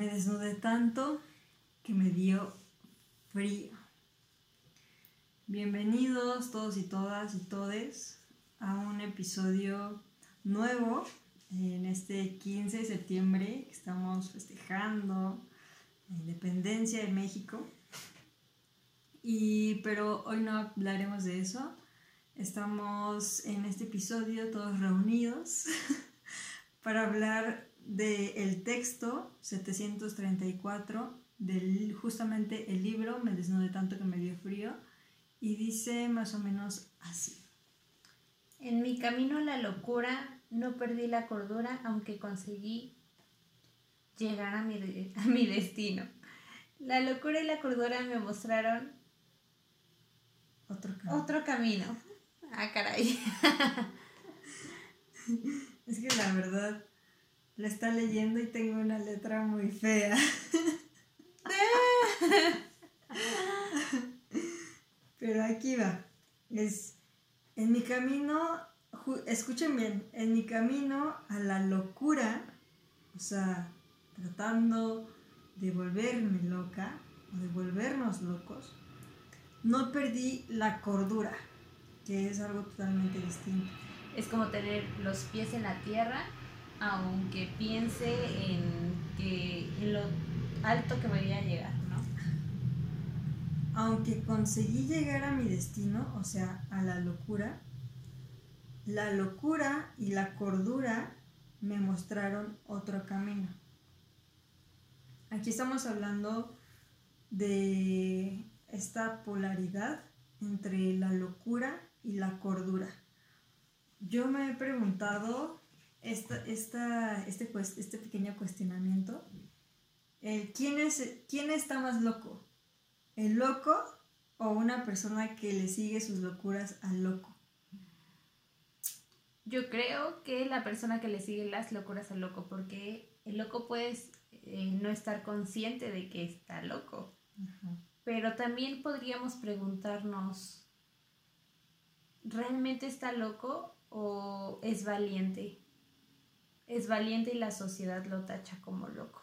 Me desnudé tanto que me dio frío. Bienvenidos todos y todas y todes a un episodio nuevo en este 15 de septiembre que estamos festejando la independencia de México. Y pero hoy no hablaremos de eso. Estamos en este episodio todos reunidos para hablar del texto 734 del justamente el libro Me desnudé tanto que me dio frío y dice más o menos así. En mi camino a la locura no perdí la cordura aunque conseguí llegar a mi, a mi destino. La locura y la cordura me mostraron otro camino. Otro camino. Ah, caray. es que la verdad la está leyendo y tengo una letra muy fea. Pero aquí va. Es en mi camino, escuchen bien, en mi camino a la locura, o sea, tratando de volverme loca, o de volvernos locos, no perdí la cordura, que es algo totalmente distinto. Es como tener los pies en la tierra aunque piense en, que, lo alto que voy a llegar, ¿no? Aunque conseguí llegar a mi destino, o sea, a la locura, la locura y la cordura me mostraron otro camino. Aquí estamos hablando de esta polaridad entre la locura y la cordura. Yo me he preguntado esta, esta, este, este pequeño cuestionamiento. ¿quién, es, ¿Quién está más loco? ¿El loco o una persona que le sigue sus locuras al loco? Yo creo que la persona que le sigue las locuras al loco, porque el loco puede eh, no estar consciente de que está loco. Pero también podríamos preguntarnos, ¿realmente está loco o es valiente? Es valiente y la sociedad lo tacha como loco.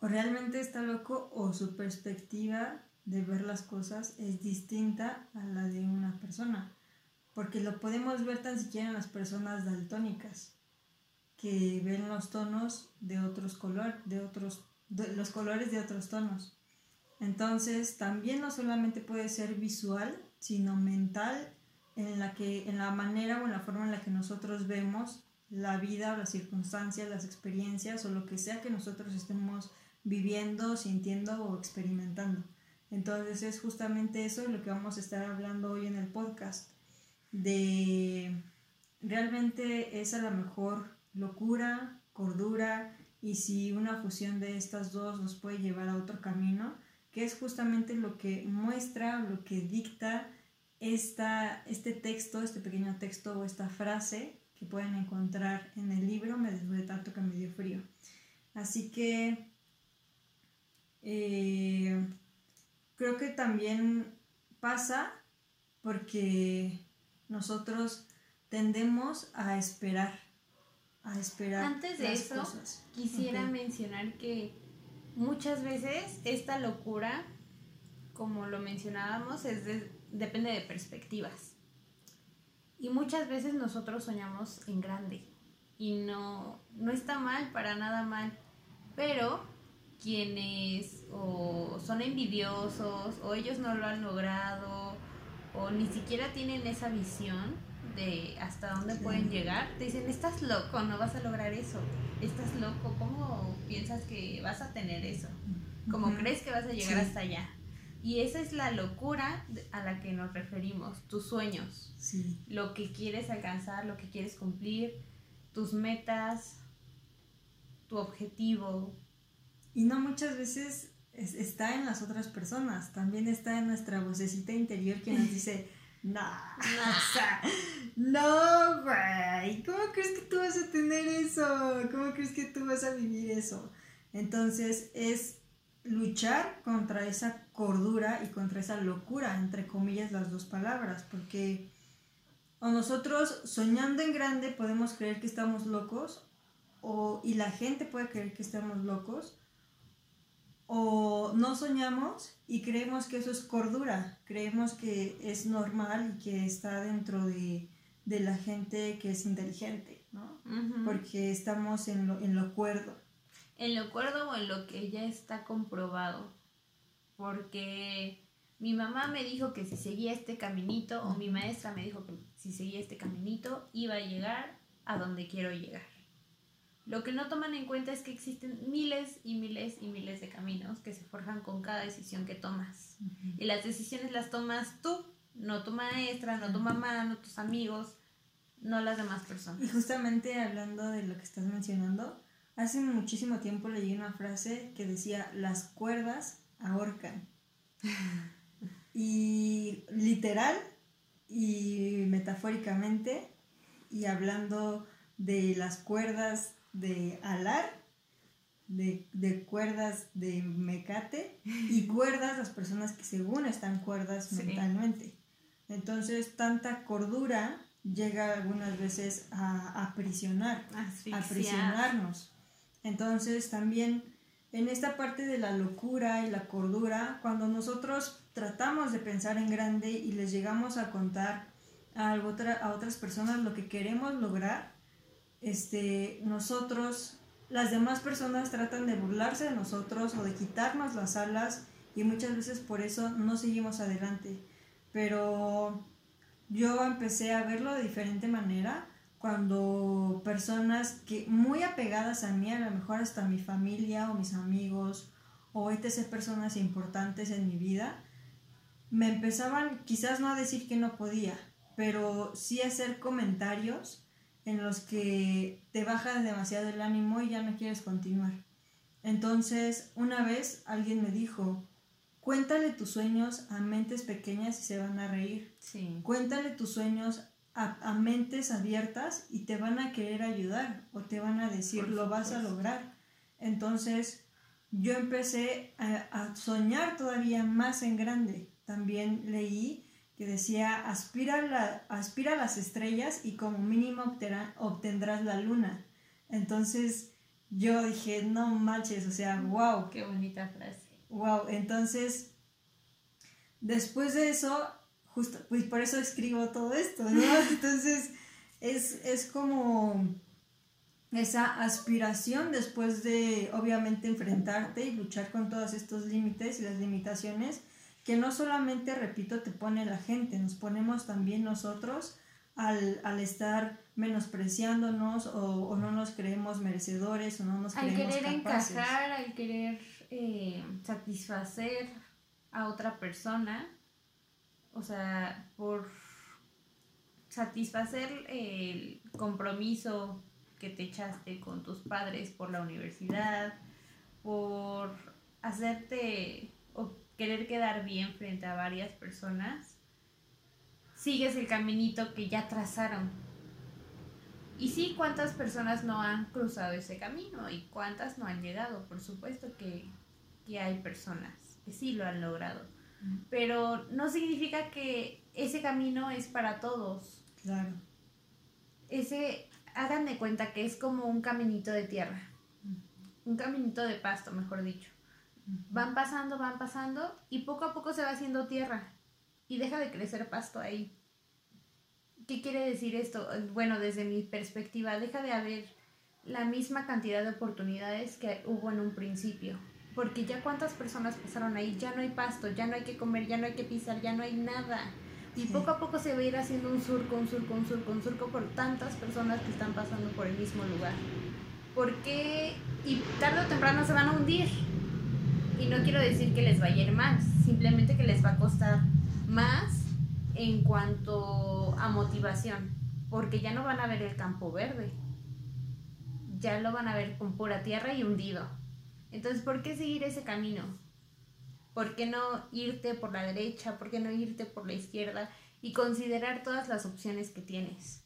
O realmente está loco o su perspectiva de ver las cosas es distinta a la de una persona. Porque lo podemos ver tan siquiera en las personas daltónicas, que ven los tonos de otros colores, de otros, los colores de otros tonos. Entonces, también no solamente puede ser visual, sino mental, en la que, en la manera o en la forma en la que nosotros vemos la vida las circunstancias, las experiencias o lo que sea que nosotros estemos viviendo, sintiendo o experimentando. Entonces es justamente eso lo que vamos a estar hablando hoy en el podcast, de realmente es a lo mejor locura, cordura y si una fusión de estas dos nos puede llevar a otro camino, que es justamente lo que muestra, lo que dicta esta, este texto, este pequeño texto o esta frase que pueden encontrar en el libro Me desnudé tanto que me dio frío. Así que eh, creo que también pasa porque nosotros tendemos a esperar, a esperar. Antes de eso, quisiera mencionar que muchas veces esta locura, como lo mencionábamos, es depende de perspectivas. Y muchas veces nosotros soñamos en grande. Y no, no está mal, para nada mal, pero quienes o son envidiosos o ellos no lo han logrado o ni siquiera tienen esa visión de hasta dónde pueden llegar, te dicen, estás loco, no vas a lograr eso, estás loco, ¿cómo piensas que vas a tener eso? ¿Cómo crees que vas a llegar hasta allá? Y esa es la locura a la que nos referimos, tus sueños, lo que quieres alcanzar, lo que quieres cumplir, tus metas, tu objetivo. Y no muchas veces está en las otras personas, también está en nuestra vocecita interior que nos dice, no, no, güey, ¿cómo crees que tú vas a tener eso? ¿Cómo crees que tú vas a vivir eso? Entonces es luchar contra esa cordura y contra esa locura, entre comillas las dos palabras, porque o nosotros soñando en grande podemos creer que estamos locos, o, y la gente puede creer que estamos locos, o no soñamos y creemos que eso es cordura, creemos que es normal y que está dentro de, la gente que es inteligente, ¿no? Porque estamos en lo, en lo cuerdo. En lo cuerdo o en lo que ya está comprobado. Porque mi mamá me dijo que si seguía este caminito, o mi maestra me dijo que si seguía este caminito, iba a llegar a donde quiero llegar. Lo que no toman en cuenta es que existen miles y miles y miles de caminos que se forjan con cada decisión que tomas. Y las decisiones las tomas tú, no tu maestra, no tu mamá, no tus amigos, no las demás personas. Y justamente hablando de lo que estás mencionando, hace muchísimo tiempo leí una frase que decía, las cuerdas ahorcan. y literal y metafóricamente, y hablando de las cuerdas de alar, de, cuerdas de mecate y cuerdas las personas que según están cuerdas mentalmente. Entonces, tanta cordura llega algunas veces a aprisionar, a aprisionarnos. Entonces, también en esta parte de la locura y la cordura, cuando nosotros tratamos de pensar en grande y les llegamos a contar a, a otras personas lo que queremos lograr, este, nosotros, las demás personas tratan de burlarse de nosotros o de quitarnos las alas y muchas veces por eso no seguimos adelante. Pero yo empecé a verlo de diferente manera cuando personas que muy apegadas a mí, a lo mejor hasta mi familia o mis amigos o etc. personas importantes en mi vida, me empezaban quizás no a decir que no podía, pero sí a hacer comentarios en los que te baja demasiado el ánimo y ya no quieres continuar. Entonces, una vez alguien me dijo, cuéntale tus sueños a mentes pequeñas y se van a reír. Cuéntale tus sueños a, mentes abiertas y te van a querer ayudar o te van a decir, lo vas a lograr. Entonces, yo empecé a soñar todavía más en grande. También leí que decía, aspira, la, aspira a las estrellas y como mínimo obtendrás la luna. Entonces yo dije, no manches, o sea, wow. Qué bonita frase. Wow, entonces, después de eso, justo, pues por eso escribo todo esto, ¿no? Entonces, es, es como esa aspiración después de, obviamente, enfrentarte y luchar con todos estos límites y las limitaciones que no solamente, repito, te pone la gente, nos ponemos también nosotros al, estar menospreciándonos o, no nos creemos merecedores o no nos al querer encajar, al querer eh, satisfacer a otra persona, o sea, por satisfacer el compromiso que te echaste con tus padres por la universidad, por hacerte querer quedar bien frente a varias personas, sigues el caminito que ya trazaron. Y sí, ¿cuántas personas no han cruzado ese camino? ¿Y cuántas no han llegado? Por supuesto que, hay personas que sí lo han logrado. Pero no significa que ese camino es para todos. Claro. Ese, hagan de cuenta que es como un caminito de tierra. Un caminito de pasto, mejor dicho. Van pasando, van pasando y poco a poco se va haciendo tierra y deja de crecer pasto ahí. ¿Qué quiere decir esto? Bueno, desde mi perspectiva, deja de haber la misma cantidad de oportunidades que hubo en un principio. Porque ya cuántas personas pasaron ahí, ya no hay pasto, ya no hay que comer, ya no hay que pisar, ya no hay nada. Y poco a poco se va a ir haciendo un surco, un surco, un surco, un surco por tantas personas que están pasando por el mismo lugar. Porque, y tarde o temprano se van a hundir y no quiero decir que les vaya a ir mal, simplemente que les va a costar más en cuanto a motivación, porque ya no van a ver el campo verde, ya lo van a ver con pura tierra y hundido. Entonces, ¿por qué seguir ese camino? ¿Por qué no irte por la derecha? ¿Por qué no irte por la izquierda? Y considerar todas las opciones que tienes.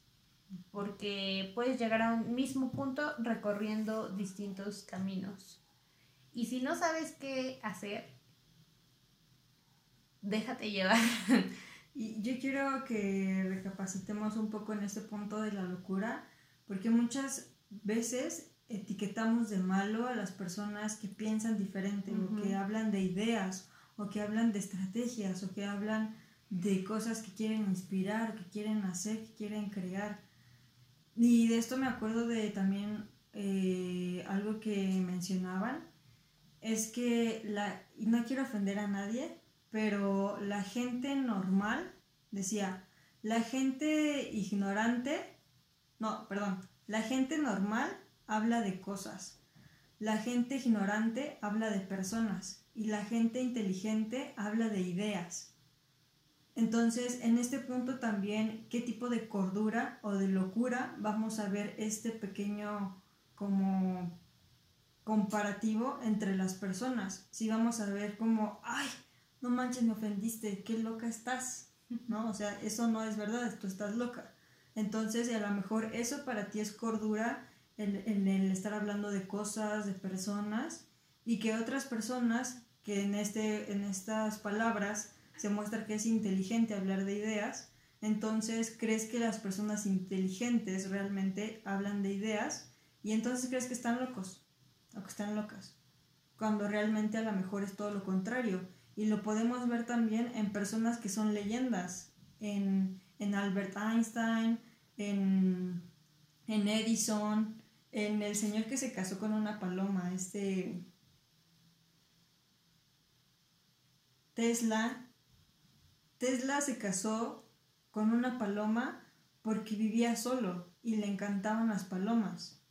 Porque puedes llegar a un mismo punto recorriendo distintos caminos. Y si no sabes qué hacer, déjate llevar. Y yo quiero que recapacitemos un poco en este punto de la locura, porque muchas veces etiquetamos de malo a las personas que piensan diferente o que hablan de ideas o que hablan de estrategias o que hablan de cosas que quieren inspirar, que quieren hacer, que quieren crear. Y de esto me acuerdo de también eh, algo que mencionaban, es que la, y no quiero ofender a nadie, pero la gente normal, decía, la gente ignorante, no, perdón, la gente normal habla de cosas, la gente ignorante habla de personas y la gente inteligente habla de ideas. Entonces, en este punto también, ¿qué tipo de cordura o de locura vamos a ver este pequeño como comparativo entre las personas? Si vamos a ver como, ay, no manches, me ofendiste, qué loca estás, ¿no? O sea, eso no es verdad, tú estás loca. Entonces, a lo mejor eso para ti es cordura en, el estar hablando de cosas, de personas, y que otras personas que en, este, en estas palabras se muestra que es inteligente hablar de ideas, entonces crees que las personas inteligentes realmente hablan de ideas y entonces crees que están locos o que están locas, cuando realmente a lo mejor es todo lo contrario. Y lo podemos ver también en personas que son leyendas, en, en Albert Einstein, en, en Edison, en el señor que se casó con una paloma, este Tesla. Tesla se casó con una paloma porque vivía solo y le encantaban las palomas.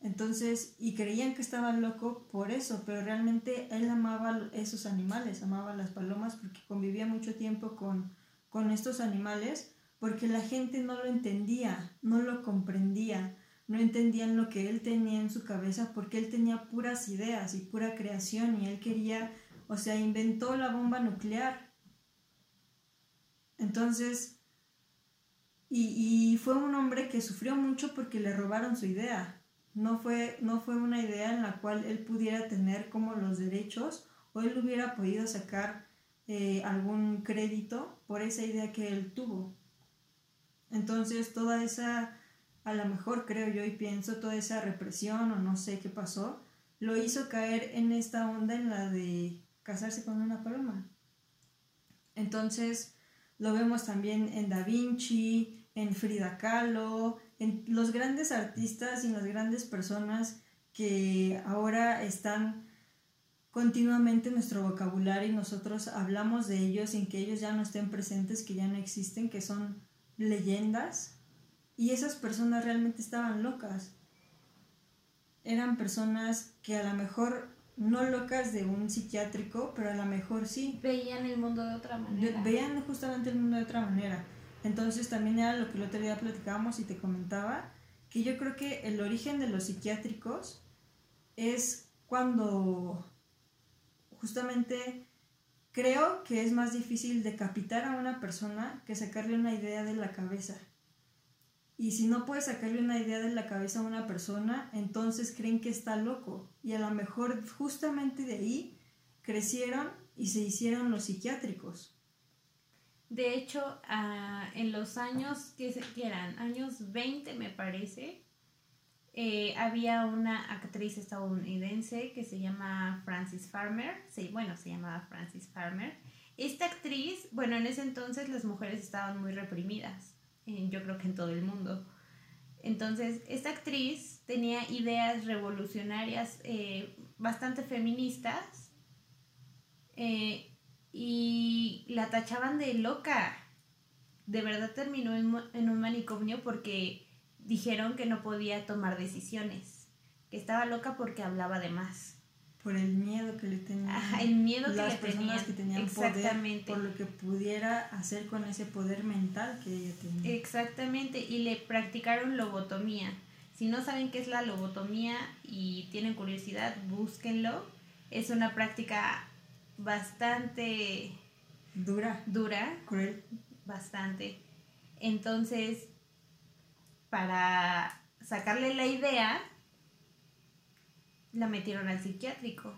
Entonces, y creían que estaba loco por eso, pero realmente él amaba esos animales, amaba las palomas porque convivía mucho tiempo con, con estos animales, porque la gente no lo entendía, no lo comprendía, no entendían lo que él tenía en su cabeza porque él tenía puras ideas y pura creación y él quería, o sea, inventó la bomba nuclear. Entonces, y, fue un hombre que sufrió mucho porque le robaron su idea. No fue, no fue una idea en la cual él pudiera tener como los derechos o él hubiera podido sacar eh, algún crédito por esa idea que él tuvo. Entonces, toda esa a lo mejor creo yo y pienso toda esa represión o no sé qué pasó, lo hizo caer en esta onda en la de casarse con una paloma. Entonces lo vemos también en Da Vinci, en Frida Kahlo, en los grandes artistas y las grandes personas que ahora están continuamente en nuestro vocabulario y nosotros hablamos de ellos sin que ellos ya no estén presentes, que ya no existen, que son leyendas y esas personas realmente estaban locas. Eran personas que a lo mejor no locas de un psiquiátrico, pero a lo mejor sí. Veían el mundo de otra manera. Veían justamente el mundo de otra manera. Entonces también era lo que el otro día platicábamos y te comentaba, que yo creo que el origen de los psiquiátricos es cuando justamente creo que es más difícil decapitar a una persona que sacarle una idea de la cabeza. Y si no puedes sacarle una idea de la cabeza a una persona, entonces creen que está loco. Y a lo mejor justamente de ahí crecieron y se hicieron los psiquiátricos. De hecho, ah, en los años que, eran, años 20 me parece, eh, había una actriz estadounidense que se llama Francis Farmer, sí, bueno, se llamaba Francis Farmer. Esta actriz, bueno, en ese entonces las mujeres estaban muy reprimidas yo creo que en todo el mundo. Entonces, esta actriz tenía ideas revolucionarias eh, bastante feministas eh, y la tachaban de loca. De verdad terminó en un manicomio porque dijeron que no podía tomar decisiones, que estaba loca porque hablaba de más por el miedo que le tenían el miedo que las personas que tenían Exactamente. poder por lo que pudiera hacer con ese poder mental que ella tenía. Exactamente y le practicaron lobotomía. Si no saben qué es la lobotomía y tienen curiosidad búsquenlo. Es una práctica bastante dura dura cruel. bastante. Entonces para sacarle la idea la metieron al psiquiátrico.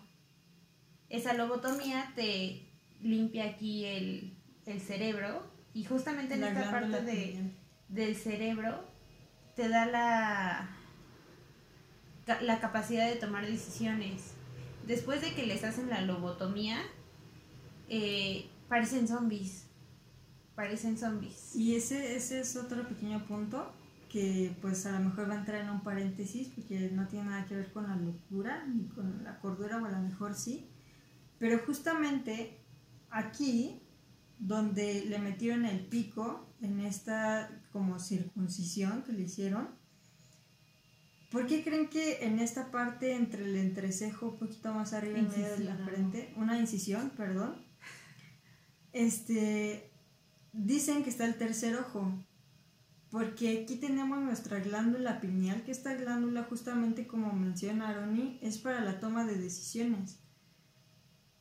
Esa lobotomía te limpia aquí el, cerebro y justamente en esta parte de, del cerebro te da la la capacidad de tomar decisiones. Después de que les hacen la lobotomía, eh, parecen zombies. Parecen zombies. Y ese, ese es otro pequeño punto que pues a lo mejor va a entrar en un paréntesis porque no tiene nada que ver con la locura ni con la cordura o a lo mejor sí. Pero justamente aquí donde le metieron el pico en esta como circuncisión que le hicieron. ¿Por qué creen que en esta parte entre el entrecejo, un poquito más arriba en medio de la frente, una incisión, perdón, este, dicen que está el tercer ojo? Porque aquí tenemos nuestra glándula pineal, que esta glándula justamente como menciona Aroni, es para la toma de decisiones.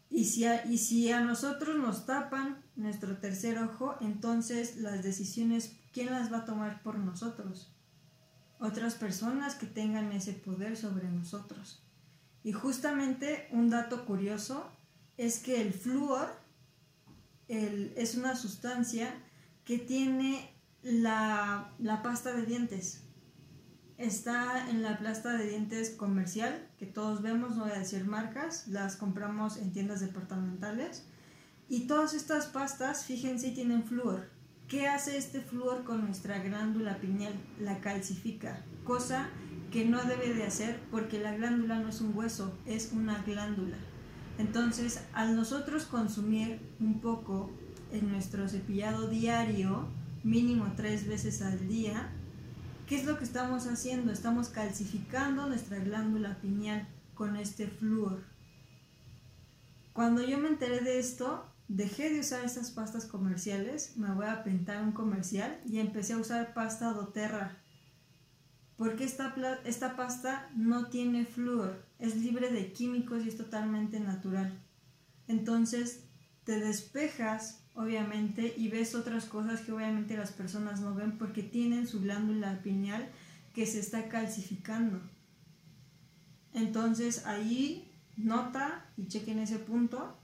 Y si, a, y si a nosotros nos tapan nuestro tercer ojo, entonces las decisiones, ¿quién las va a tomar por nosotros? Otras personas que tengan ese poder sobre nosotros. Y justamente un dato curioso es que el flúor es una sustancia que tiene la, la pasta de dientes está en la plasta de dientes comercial, que todos vemos, no voy a decir marcas, las compramos en tiendas departamentales. Y todas estas pastas, fíjense, tienen flúor. ¿Qué hace este flúor con nuestra glándula pineal? La calcifica, cosa que no debe de hacer porque la glándula no es un hueso, es una glándula. Entonces, al nosotros consumir un poco en nuestro cepillado diario, mínimo tres veces al día, ¿Qué es lo que estamos haciendo? Estamos calcificando nuestra glándula pineal con este flúor. Cuando yo me enteré de esto, dejé de usar estas pastas comerciales, me voy a pintar un comercial y empecé a usar pasta doTERRA. Porque esta, esta pasta no tiene flúor, es libre de químicos y es totalmente natural. Entonces te despejas obviamente, y ves otras cosas que obviamente las personas no ven porque tienen su glándula pineal que se está calcificando. Entonces ahí nota y chequen ese punto.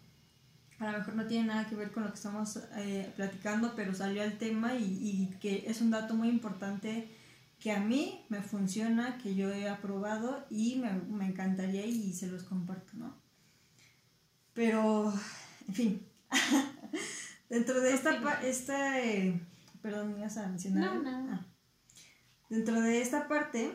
A lo mejor no tiene nada que ver con lo que estamos eh, platicando, pero salió el tema y, y, que es un dato muy importante que a mí me funciona, que yo he aprobado y me, me encantaría y se los comparto, ¿no? Pero, en fin. Dentro de esta, esta eh, perdón, ¿me ibas a mencionar? No, no. Ah. Dentro de esta parte,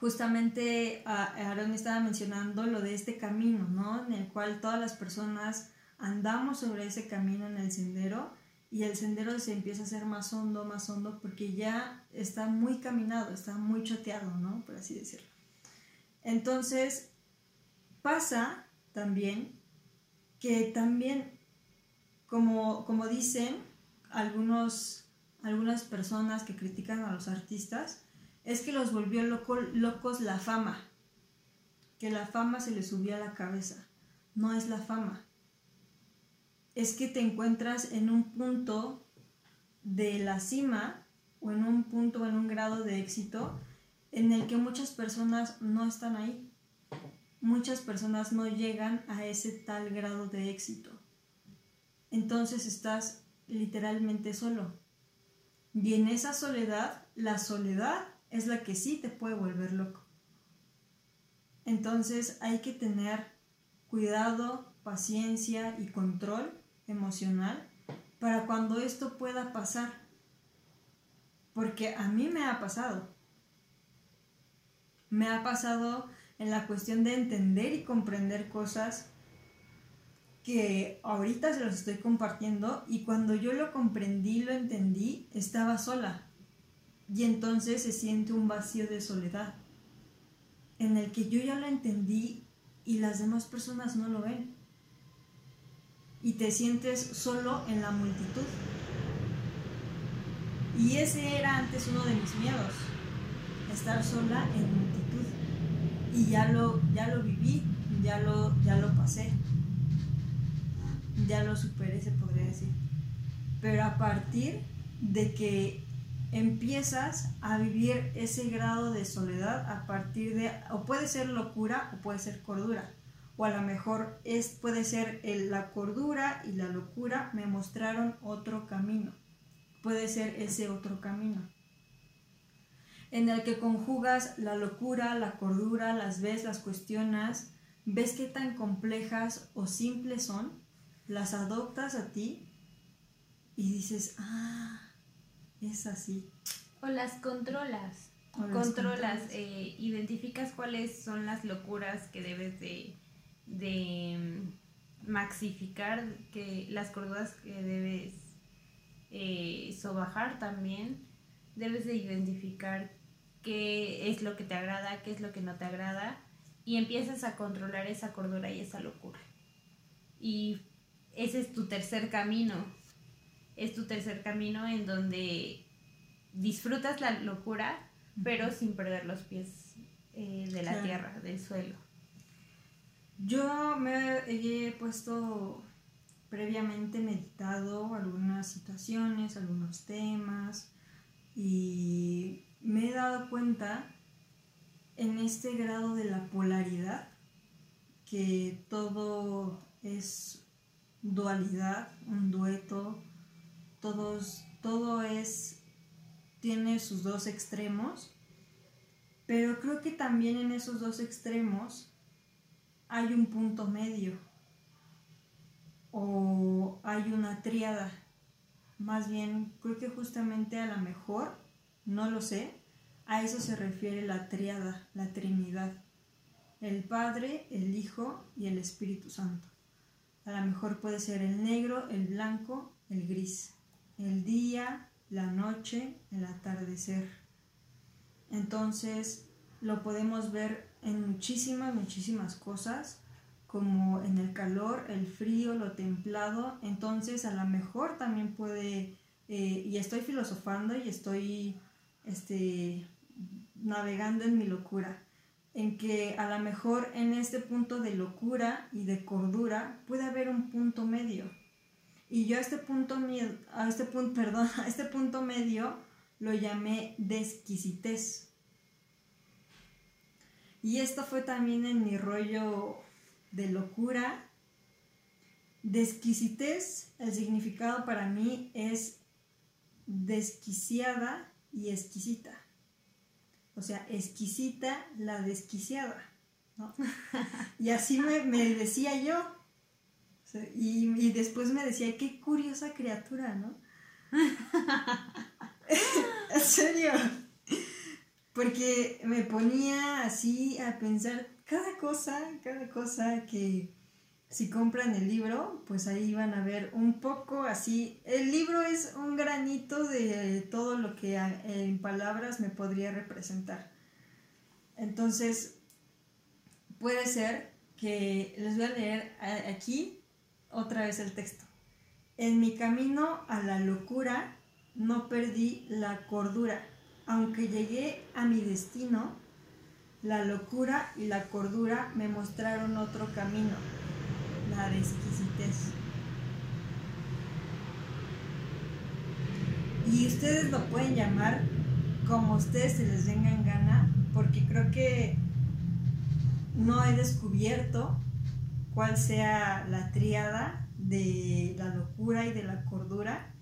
justamente ah, Aaron estaba mencionando lo de este camino, ¿no? En el cual todas las personas andamos sobre ese camino en el sendero y el sendero se empieza a hacer más hondo, más hondo, porque ya está muy caminado, está muy choteado, ¿no? Por así decirlo. Entonces, pasa también que también como, dicen algunos, algunas personas que critican a los artistas, es que los volvió locos la fama, que la fama se les subió a la cabeza. No es la fama. Es que te encuentras en un punto de la cima o en un punto, en un grado de éxito en el que muchas personas no están ahí. Muchas personas no llegan a ese tal grado de éxito entonces estás literalmente solo. Y en esa soledad, la soledad es la que sí te puede volver loco. Entonces hay que tener cuidado, paciencia y control emocional para cuando esto pueda pasar. Porque a mí me ha pasado. Me ha pasado en la cuestión de entender y comprender cosas que ahorita se los estoy compartiendo y cuando yo lo comprendí, lo entendí, estaba sola. Y entonces se siente un vacío de soledad en el que yo ya lo entendí y las demás personas no lo ven. Y te sientes solo en la multitud. Y ese era antes uno de mis miedos, estar sola en multitud. Y ya lo, ya lo viví, ya lo, ya lo pasé ya lo superé, se podría decir. Pero a partir de que empiezas a vivir ese grado de soledad a partir de, o puede ser locura o puede ser cordura, o a lo mejor es, puede ser la cordura y la locura me mostraron otro camino, puede ser ese otro camino. en el que conjugas la locura, la cordura, las ves, las cuestionas, ves qué tan complejas o simples son, las adoptas a ti y dices, ah, es así. O las controlas. controlas, eh, identificas cuáles son las locuras que debes de, de mm, maxificar, que las corduras que debes eh, sobajar también. Debes de identificar qué es lo que te agrada, qué es lo que no te agrada y empiezas a controlar esa cordura y esa locura. Y ese es tu tercer camino. Es tu tercer camino en donde disfrutas la locura, pero sin perder los pies eh, de la tierra, del suelo. Yo me he puesto previamente meditado algunas situaciones, algunos temas y me he dado cuenta en este grado de la polaridad que todo es dualidad, un dueto, todos, todo es, tiene sus dos extremos, pero creo que también en esos dos extremos hay un punto medio o hay una triada. Más bien, creo que justamente a lo mejor, no lo sé, a eso se refiere la triada, la Trinidad. El Padre, el Hijo y el Espíritu Santo. A lo mejor puede ser el negro, el blanco, el gris. El día, la noche, el atardecer. Entonces lo podemos ver en muchísimas, muchísimas cosas, como en el calor, el frío, lo templado. Entonces a lo mejor también puede, eh, y estoy filosofando y estoy este, navegando en mi locura en que a lo mejor en este punto de locura y de cordura puede haber un punto medio. Y yo a este punto, a este punto, perdón, a este punto medio lo llamé desquisitez. Y esto fue también en mi rollo de locura. Desquisitez, el significado para mí es desquiciada y exquisita o sea, exquisita la desquiciada, ¿no? y así me, decía yo. y, después me decía, qué curiosa criatura, ¿no? en serio. Porque me ponía así a pensar cada cosa, cada cosa que, si compran el libro, pues ahí van a ver un poco así. El libro es un granito de todo lo que en palabras me podría representar. Entonces, puede ser que les voy a leer aquí otra vez el texto. En mi camino a la locura no perdí la cordura. Aunque llegué a mi destino, la locura y la cordura me mostraron otro camino la exquisitez. Y ustedes lo pueden llamar como ustedes se les venga en gana, porque creo que no he descubierto cuál sea la triada de la locura y de la cordura.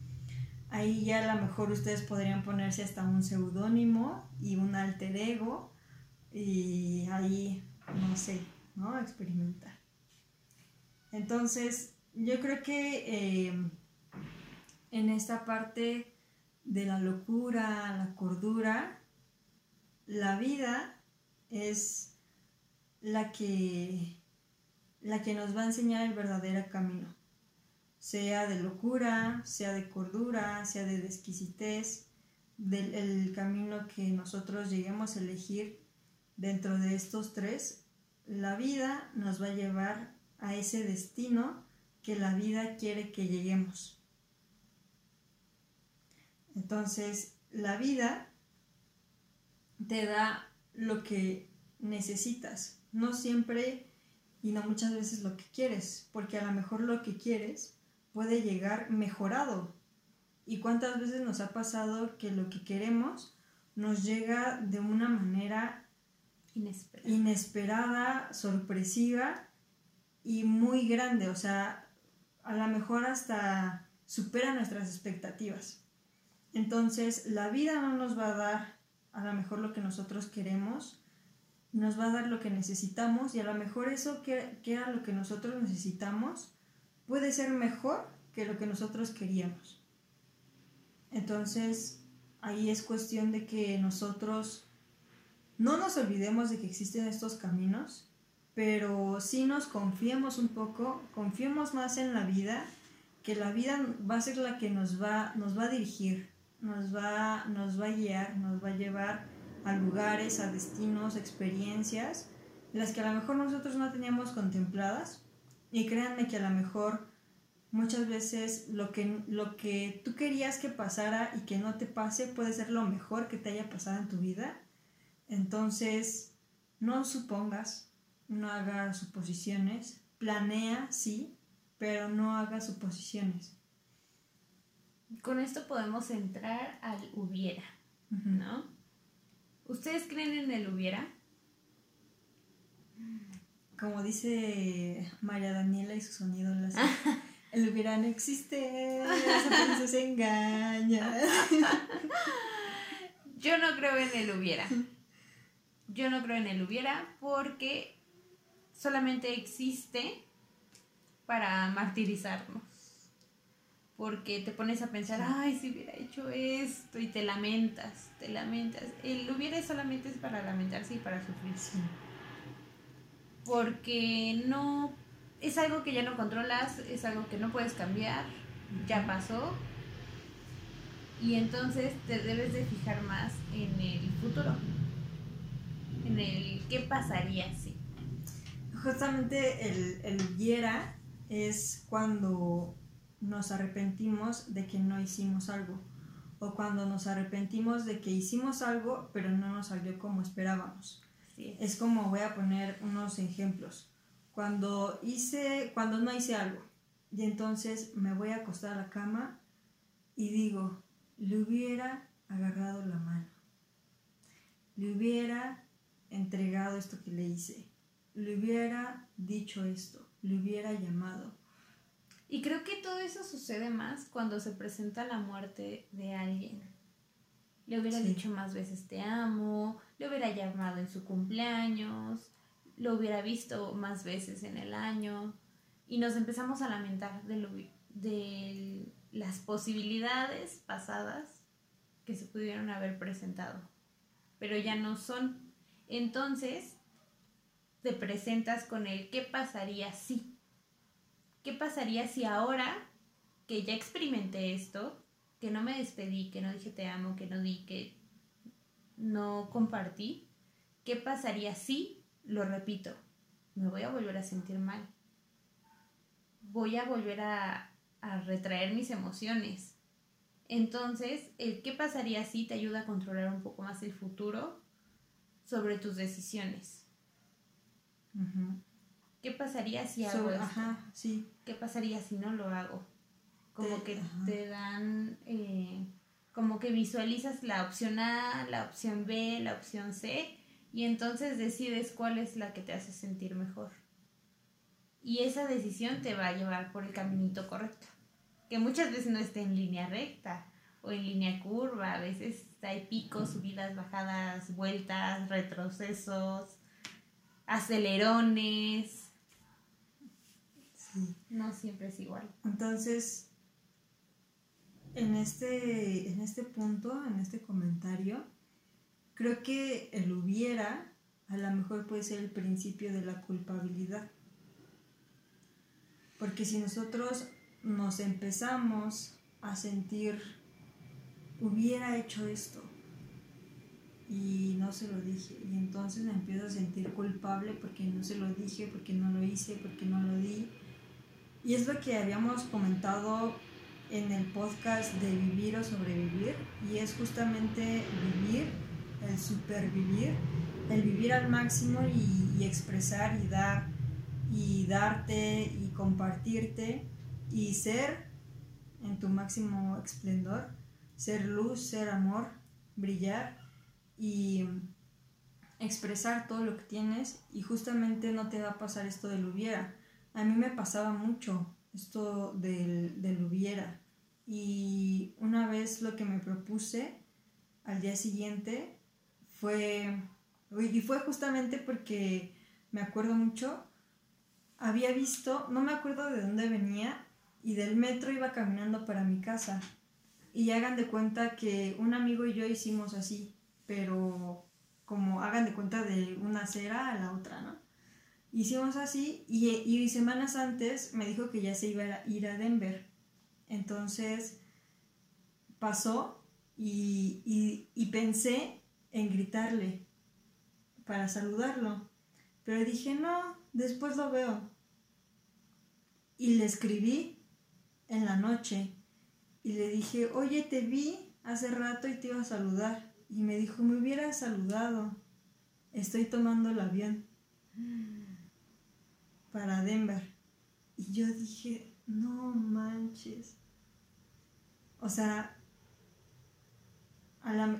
Ahí ya a lo mejor ustedes podrían ponerse hasta un seudónimo y un alter ego y ahí, no sé, ¿no? Experimentar. Entonces, yo creo que eh, en esta parte de la locura, la cordura, la vida es la que, la que nos va a enseñar el verdadero camino, sea de locura, sea de cordura, sea de exquisitez, del el camino que nosotros lleguemos a elegir dentro de estos tres, la vida nos va a llevar a ese destino que la vida quiere que lleguemos. Entonces, la vida te da lo que necesitas, no siempre y no muchas veces lo que quieres, porque a lo mejor lo que quieres puede llegar mejorado. ¿Y cuántas veces nos ha pasado que lo que queremos nos llega de una manera inesperada, inesperada sorpresiva y muy grande, o sea, a lo mejor hasta supera nuestras expectativas. Entonces, la vida no nos va a dar a lo mejor lo que nosotros queremos, nos va a dar lo que necesitamos y a lo mejor eso que, que era lo que nosotros necesitamos puede ser mejor que lo que nosotros queríamos. Entonces, ahí es cuestión de que nosotros no nos olvidemos de que existen estos caminos, pero sí nos confiemos un poco, confiemos más en la vida, que la vida va a ser la que nos va, nos va a dirigir, nos va, nos va a guiar, nos va a llevar a lugares, a destinos, experiencias, las que a lo mejor nosotros no teníamos contempladas. Y créanme que a lo mejor muchas veces lo que, lo que tú querías que pasara y que no te pase puede ser lo mejor que te haya pasado en tu vida. Entonces, no supongas, no hagas suposiciones, planea, sí, pero no hagas suposiciones. Con esto podemos entrar al hubiera, ¿no? ¿Ustedes creen en el hubiera? Como dice María Daniela y sus sonidos, el hubiera no existe, esa se engaña. Yo no creo en el hubiera. Yo no creo en el hubiera porque solamente existe para martirizarnos. Porque te pones a pensar, ay, si hubiera hecho esto y te lamentas, te lamentas. El hubiera solamente es para lamentarse y para sufrir. Porque no, es algo que ya no controlas, es algo que no puedes cambiar, ya pasó. Y entonces te debes de fijar más en el futuro, en el qué pasaría si. Justamente el, el es cuando nos arrepentimos de que no hicimos algo o cuando nos arrepentimos de que hicimos algo pero no nos salió como esperábamos. es. como voy a poner unos ejemplos. Cuando hice, cuando no hice algo y entonces me voy a acostar a la cama y digo, le hubiera agarrado la mano, le hubiera entregado esto que le hice, le hubiera dicho esto, le hubiera llamado. Y creo que todo eso sucede más cuando se presenta la muerte de alguien. Le hubiera dicho más veces te amo, le hubiera llamado en su cumpleaños, lo hubiera visto más veces en el año y nos empezamos a lamentar de, de las posibilidades pasadas que se pudieron haber presentado, pero ya no son. Entonces, te presentas con el qué pasaría si. ¿Qué pasaría si ahora que ya experimenté esto, que no me despedí, que no dije te amo, que no di, que no compartí, qué pasaría si, lo repito, me voy a volver a sentir mal? Voy a volver a, a retraer mis emociones. Entonces, el qué pasaría si te ayuda a controlar un poco más el futuro sobre tus decisiones. ¿Qué pasaría si hago esto? sí. ¿Qué pasaría si no lo hago? Como que te dan, eh, como que visualizas la opción A, la opción B, la opción C, y entonces decides cuál es la que te hace sentir mejor. Y esa decisión te va a llevar por el caminito correcto, que muchas veces no está en línea recta o en línea curva, a veces hay picos, subidas, bajadas, vueltas, retrocesos, acelerones. Sí. No siempre es igual. Entonces, en este, en este punto, en este comentario, creo que el hubiera a lo mejor puede ser el principio de la culpabilidad. Porque si nosotros nos empezamos a sentir, hubiera hecho esto, y no se lo dije. Y entonces me empiezo a sentir culpable porque no se lo dije, porque no lo hice, porque no lo di. Y es lo que habíamos comentado en el podcast de vivir o sobrevivir. Y es justamente vivir, el supervivir, el vivir al máximo y, y expresar y dar y darte y compartirte y ser en tu máximo esplendor, ser luz, ser amor, brillar y expresar todo lo que tienes y justamente no te va a pasar esto del hubiera. A mí me pasaba mucho esto del, del hubiera y una vez lo que me propuse al día siguiente fue, y fue justamente porque me acuerdo mucho, había visto, no me acuerdo de dónde venía, y del metro iba caminando para mi casa. Y hagan de cuenta que un amigo y yo hicimos así, pero como hagan de cuenta de una acera a la otra, ¿no? Hicimos así y, semanas antes me dijo que ya se iba a ir a Denver. Entonces pasó y, y pensé en gritarle para saludarlo. Pero dije, no, después lo veo. Y le escribí en la noche y le dije, oye, te vi hace rato y te iba a saludar. Y me dijo, me hubiera saludado. Estoy tomando el avión para Denver. Y yo dije, no manches. O sea,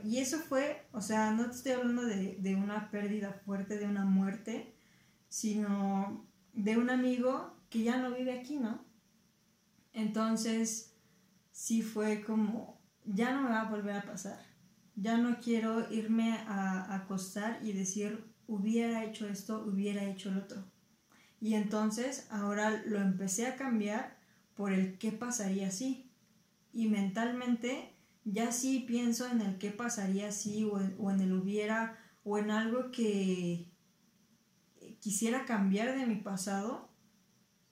y eso fue, o sea, no te estoy hablando de, de una pérdida fuerte, de una muerte, sino de un amigo que ya no vive aquí, ¿no? Entonces, sí fue como, ya no me va a volver a pasar. Ya no quiero irme a, acostar y decir, hubiera hecho esto, hubiera hecho el otro. Y entonces ahora lo empecé a cambiar por el qué pasaría si. Y mentalmente ya sí pienso en el qué pasaría si o o en el hubiera o en algo que quisiera cambiar de mi pasado.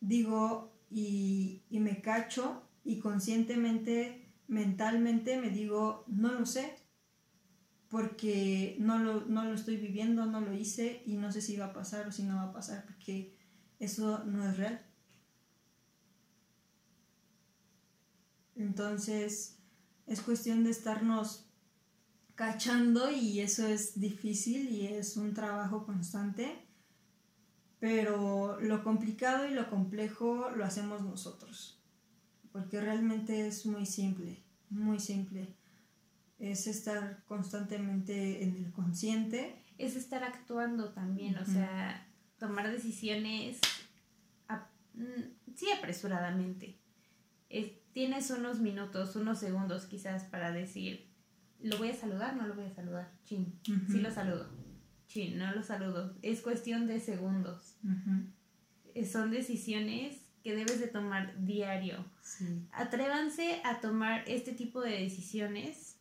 Digo, y, me cacho y conscientemente, mentalmente me digo, no lo sé, porque no lo, no lo estoy viviendo, no lo hice y no sé si va a pasar o si no va a pasar, porque eso no es real. Entonces, es cuestión de estarnos cachando y eso es difícil y es un trabajo constante pero lo complicado y lo complejo lo hacemos nosotros, porque realmente es muy simple, muy simple. Es estar constantemente en el consciente. Es estar actuando también, o sea, tomar decisiones, mm, sí, apresuradamente. tienes unos minutos, unos segundos quizás para decir, ¿lo voy a saludar? No lo voy a saludar. Chin, sí lo saludo Sí, no lo saludo. Es cuestión de segundos. Eh, son decisiones que debes de tomar diario. Atrévanse a tomar este tipo de decisiones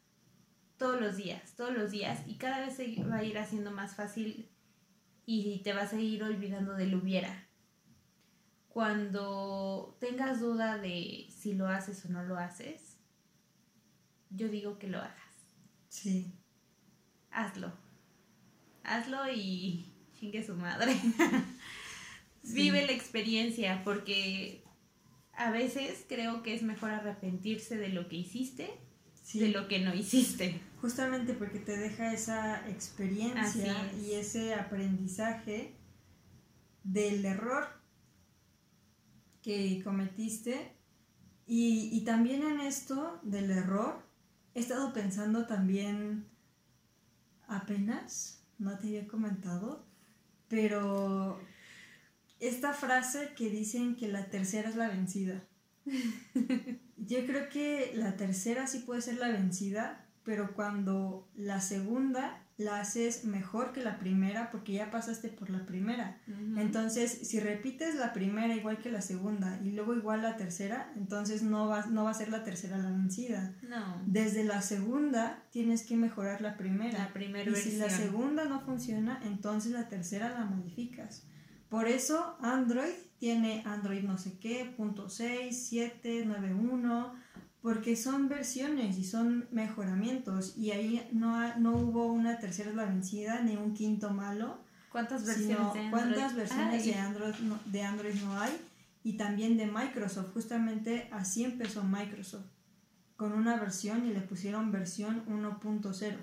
todos los días, todos los días, y cada vez se va a ir haciendo más fácil y te vas a ir olvidando del hubiera. Cuando tengas duda de si lo haces o no lo haces, yo digo que lo hagas. Sí. Hazlo hazlo y chingue su madre. Vive la experiencia porque a veces creo que es mejor arrepentirse de lo que hiciste de lo que no hiciste. Justamente porque te deja esa experiencia y ese aprendizaje del error que cometiste. Y, y también en esto del error, he estado pensando también apenas no te había comentado, pero esta frase que dicen que la tercera es la vencida. Yo creo que la tercera sí puede ser la vencida, pero cuando la segunda la haces mejor que la primera porque ya pasaste por la primera. Entonces, si repites la primera igual que la segunda y luego igual la tercera, entonces no va, no va a ser la tercera la vencida. No. Desde la segunda tienes que mejorar la primera. La primera y si la segunda no funciona, entonces la tercera la modificas. Por eso Android tiene Android no sé qué, punto 6, 7, 9, 1 porque son versiones y son mejoramientos y ahí no, no hubo una tercera la vencida ni un quinto malo. ¿Cuántas versiones, de, Android? ¿cuántas versiones de, Android no, de Android no hay? Y también de Microsoft, justamente así empezó Microsoft, con una versión y le pusieron versión 1.0.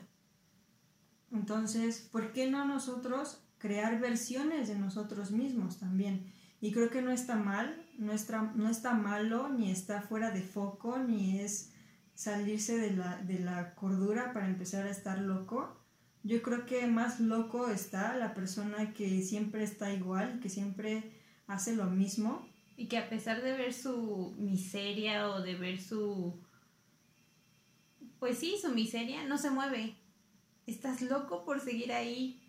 Entonces, ¿por qué no nosotros crear versiones de nosotros mismos también? Y creo que no está mal, no está, no está malo, ni está fuera de foco, ni es salirse de la, de la cordura para empezar a estar loco. Yo creo que más loco está la persona que siempre está igual, que siempre hace lo mismo. Y que a pesar de ver su miseria o de ver su... Pues sí, su miseria, no se mueve. estás loco por seguir ahí.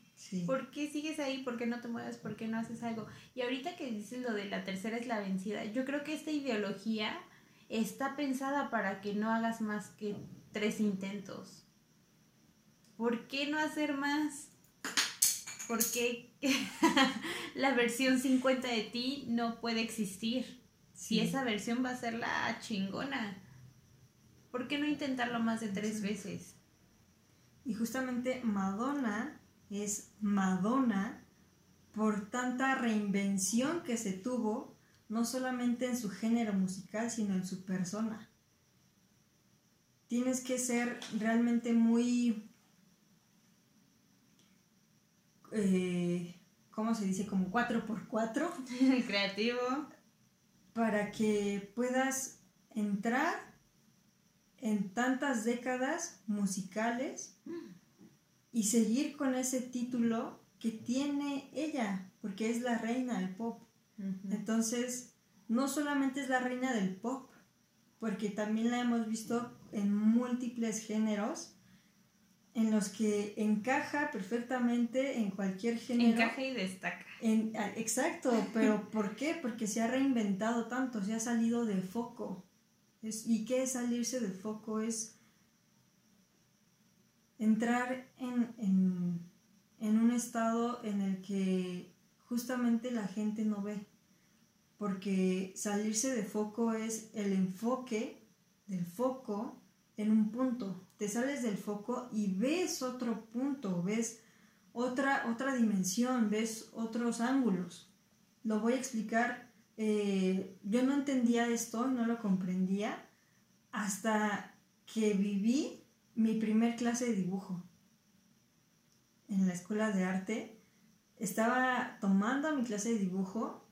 ¿Por qué sigues ahí? ¿Por qué no te mueves? ¿Por qué no haces algo? Y ahorita que dices lo de la tercera es la vencida, yo creo que esta ideología está pensada para que no hagas más que tres intentos. ¿Por qué no hacer más? ¿Por qué la versión 50 de ti no puede existir? Si esa versión va a ser la chingona. ¿Por qué no intentarlo más de tres veces? Y justamente Madonna es Madonna por tanta reinvención que se tuvo, no solamente en su género musical, sino en su persona. Tienes que ser realmente muy, eh, ¿cómo se dice? Como 4x4. Creativo. Para que puedas entrar en tantas décadas musicales y seguir con ese título que tiene ella, porque es la reina del pop. Entonces, no solamente es la reina del pop, porque también la hemos visto en múltiples géneros en los que encaja perfectamente en cualquier género. Encaja y destaca. Exacto, pero ¿por qué? Porque se ha reinventado tanto, se ha salido de foco. ¿Y qué es salirse del foco? Es entrar en, un estado en el que justamente la gente no ve, porque salirse de foco es el enfoque del foco en un punto. Te sales del foco y ves otro punto, ves otra, otra dimensión, ves otros ángulos. Lo voy a explicar. Eh, yo no entendía esto, no lo comprendía hasta que viví mi primer clase de dibujo en la escuela de arte. Estaba tomando mi clase de dibujo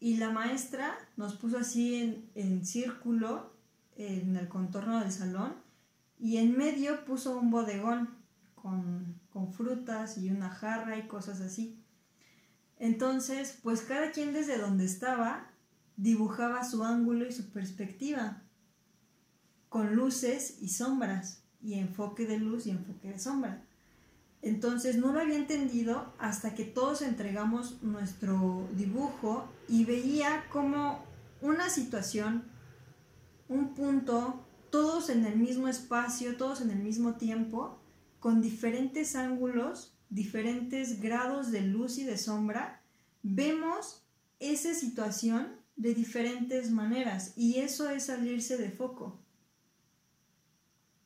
y la maestra nos puso así en, círculo en el contorno del salón y en medio puso un bodegón con, con frutas y una jarra y cosas así. Entonces, pues cada quien desde donde estaba dibujaba su ángulo y su perspectiva, con luces y sombras y enfoque de luz y enfoque de sombra. Entonces no lo había entendido hasta que todos entregamos nuestro dibujo y veía como una situación, un punto, todos en el mismo espacio, todos en el mismo tiempo, con diferentes ángulos, diferentes grados de luz y de sombra, vemos esa situación de diferentes maneras y eso es salirse de foco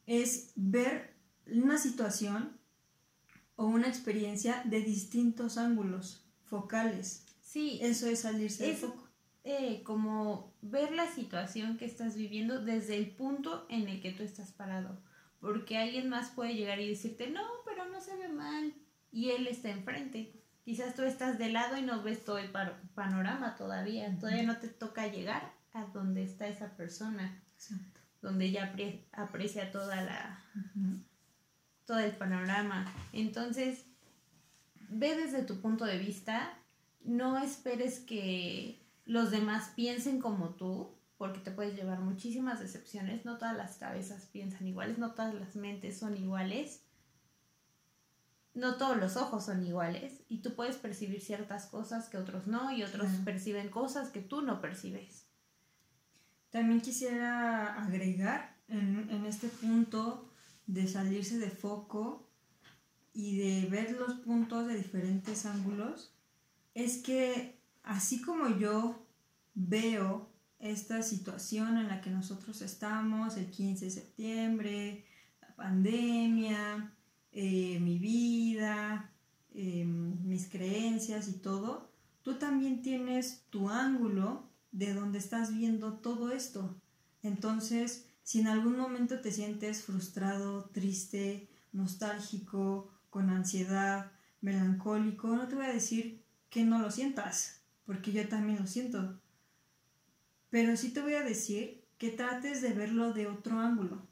es ver una situación o una experiencia de distintos ángulos focales. Sí. Eso es salirse de foco. Eh, como ver la situación que estás viviendo desde el punto en el que tú estás parado. Porque alguien más puede llegar y decirte, no, pero no se ve mal. Y él está enfrente. Quizás tú estás de lado y no ves todo el panorama todavía. Todavía no te toca llegar a donde está esa persona. Exacto donde ella aprecia toda la, todo el panorama. Entonces, ve desde tu punto de vista, no esperes que los demás piensen como tú, porque te puedes llevar muchísimas decepciones, no todas las cabezas piensan iguales, no todas las mentes son iguales, no todos los ojos son iguales y tú puedes percibir ciertas cosas que otros no y otros perciben cosas que tú no percibes. También quisiera agregar en, este punto de salirse de foco y de ver los puntos de diferentes ángulos, es que así como yo veo esta situación en la que nosotros estamos, el 15 de septiembre, la pandemia, eh, mi vida, em, mis creencias y todo, tú también tienes tu ángulo de donde estás viendo todo esto. Entonces, si en algún momento te sientes frustrado, triste, nostálgico, con ansiedad, melancólico, no te voy a decir que no lo sientas, porque yo también lo siento. Pero sí te voy a decir que trates de verlo de otro ángulo.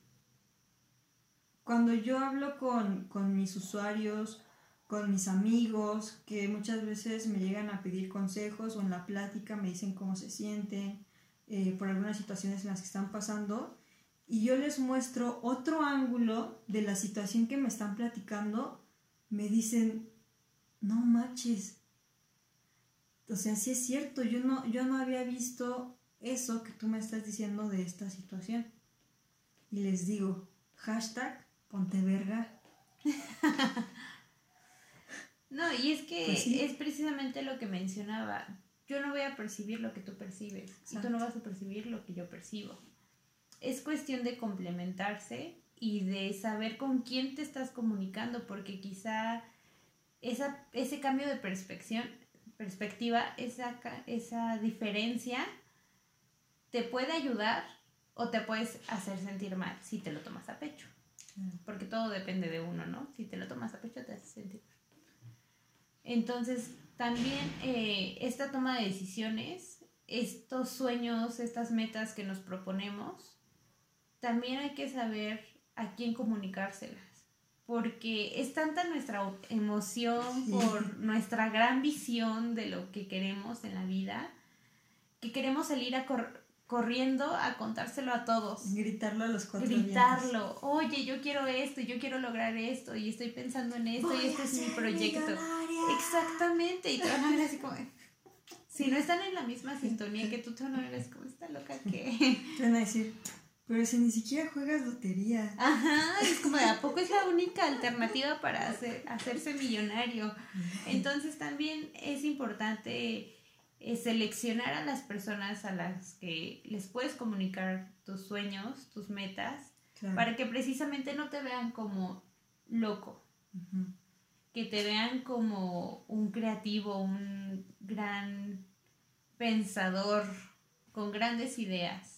Cuando yo hablo con, con mis usuarios, con mis amigos que muchas veces me llegan a pedir consejos o en la plática me dicen cómo se sienten eh, por algunas situaciones en las que están pasando y yo les muestro otro ángulo de la situación que me están platicando, me dicen, no manches. O sea, sí es cierto, yo no, yo no había visto eso que tú me estás diciendo de esta situación. Y les digo, hashtag ponteverga. no, y es que pues es precisamente lo que mencionaba. Yo no voy a percibir lo que tú percibes y tú no vas a percibir lo que yo percibo. Es cuestión de complementarse y de saber con quién te estás comunicando, porque quizá esa, ese cambio de perspectiva, perspectiva esa, esa diferencia, te puede ayudar o te puedes hacer sentir mal si te lo tomas a pecho. Porque todo depende de uno, ¿no? Si te lo tomas a pecho te hace sentir mal. Entonces, también eh, esta toma de decisiones, estos sueños, estas metas que nos proponemos, también hay que saber a quién comunicárselas. Porque es tanta nuestra emoción por nuestra gran visión de lo que queremos en la vida, que queremos salir a corriendo a contárselo a todos. Gritarlo a los cuatro Gritarlo. Oye, yo quiero esto, yo quiero lograr esto, y estoy pensando en esto, y este es mi proyecto. Exactamente. Y te van a ver así como. Si no están en la misma sintonía que tú, te van a ver así como esta loca que. Te van a decir, pero si ni siquiera juegas lotería. Ajá, es como de a poco es la única alternativa para hacer, hacerse millonario. Entonces también es importante eh, seleccionar a las personas a las que les puedes comunicar tus sueños, tus metas, para que precisamente no te vean como loco, que te vean como un creativo, un gran pensador con grandes ideas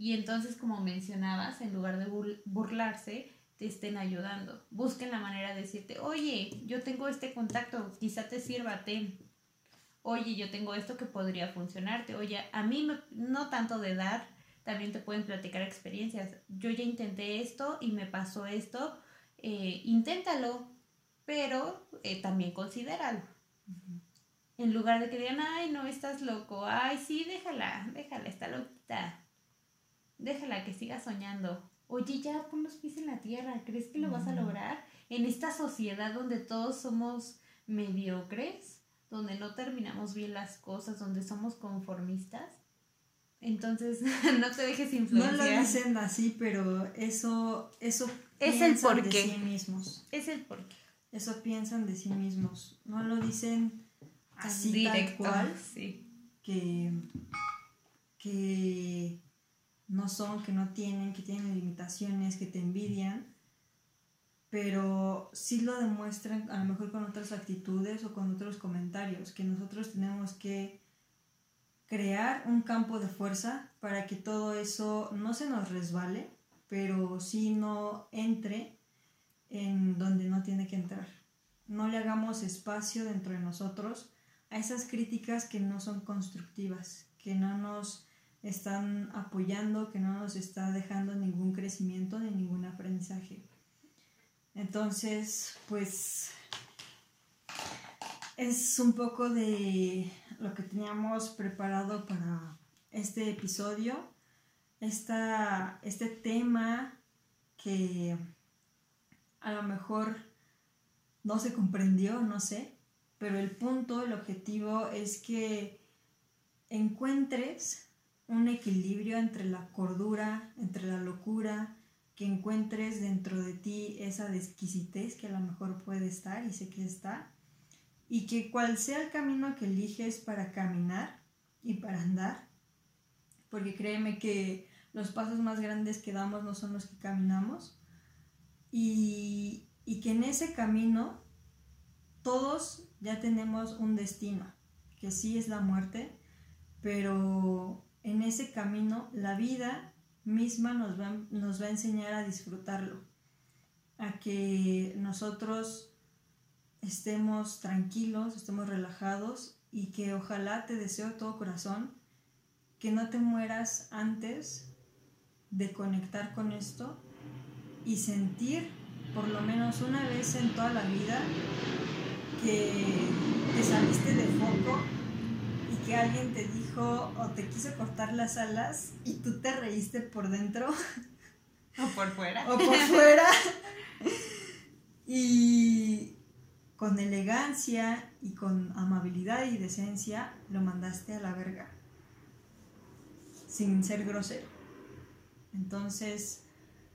y entonces, como mencionabas, en lugar de burlarse, te estén ayudando. Busquen la manera de decirte, oye, yo tengo este contacto, quizá te sirva, ten. Oye, yo tengo esto que podría funcionarte. Oye, a mí no tanto de dar, también te pueden platicar experiencias. Yo ya intenté esto y me pasó esto. Eh, inténtalo, pero eh, también considéralo. En lugar de que digan, ay, no, estás loco, ay, sí, déjala, déjala, está loquita déjala que siga soñando. Oye, ya pon los pies en la tierra, ¿crees que lo vas a lograr? En esta sociedad donde todos somos mediocres, donde no terminamos bien las cosas, donde somos conformistas. Entonces, no te dejes influenciar. No lo dicen así, pero eso, eso es el porqué. de sí mismos. Es el porqué. Eso piensan de sí mismos. No lo dicen así Directo, tal cual. Sí. Que, que no son, que no tienen, que tienen limitaciones, que te envidian, pero sí lo demuestran a lo mejor con otras actitudes o con otros comentarios, que nosotros tenemos que crear un campo de fuerza para que todo eso no se nos resbale, pero sí no entre en donde no tiene que entrar. No le hagamos espacio dentro de nosotros a esas críticas que no son constructivas, que no nos están apoyando, que no nos está dejando ningún crecimiento ni ningún aprendizaje. Entonces, pues es un poco de lo que teníamos preparado para este episodio. este tema que a lo mejor no se comprendió, no sé, pero el punto, el objetivo es que encuentres un equilibrio entre la cordura, entre la locura, que encuentres dentro de ti esa desquisitez que a lo mejor puede estar y sé que está, y que cual sea el camino que eliges para caminar y para andar, porque créeme que los pasos más grandes que damos no son los que caminamos, y, y que en ese camino todos ya tenemos un destino, que sí es la muerte, pero en ese camino la vida misma nos va, a enseñar a disfrutarlo, a que nosotros estemos tranquilos, estemos relajados y que ojalá te deseo todo corazón que no te mueras antes de conectar con esto y sentir por lo menos una vez en toda la vida que te saliste de foco y que alguien te dijo o te quiso cortar las alas y tú te reíste por dentro O por fuera. O por fuera. y con elegancia y con amabilidad y decencia lo mandaste a la verga. Sin ser grosero. Entonces,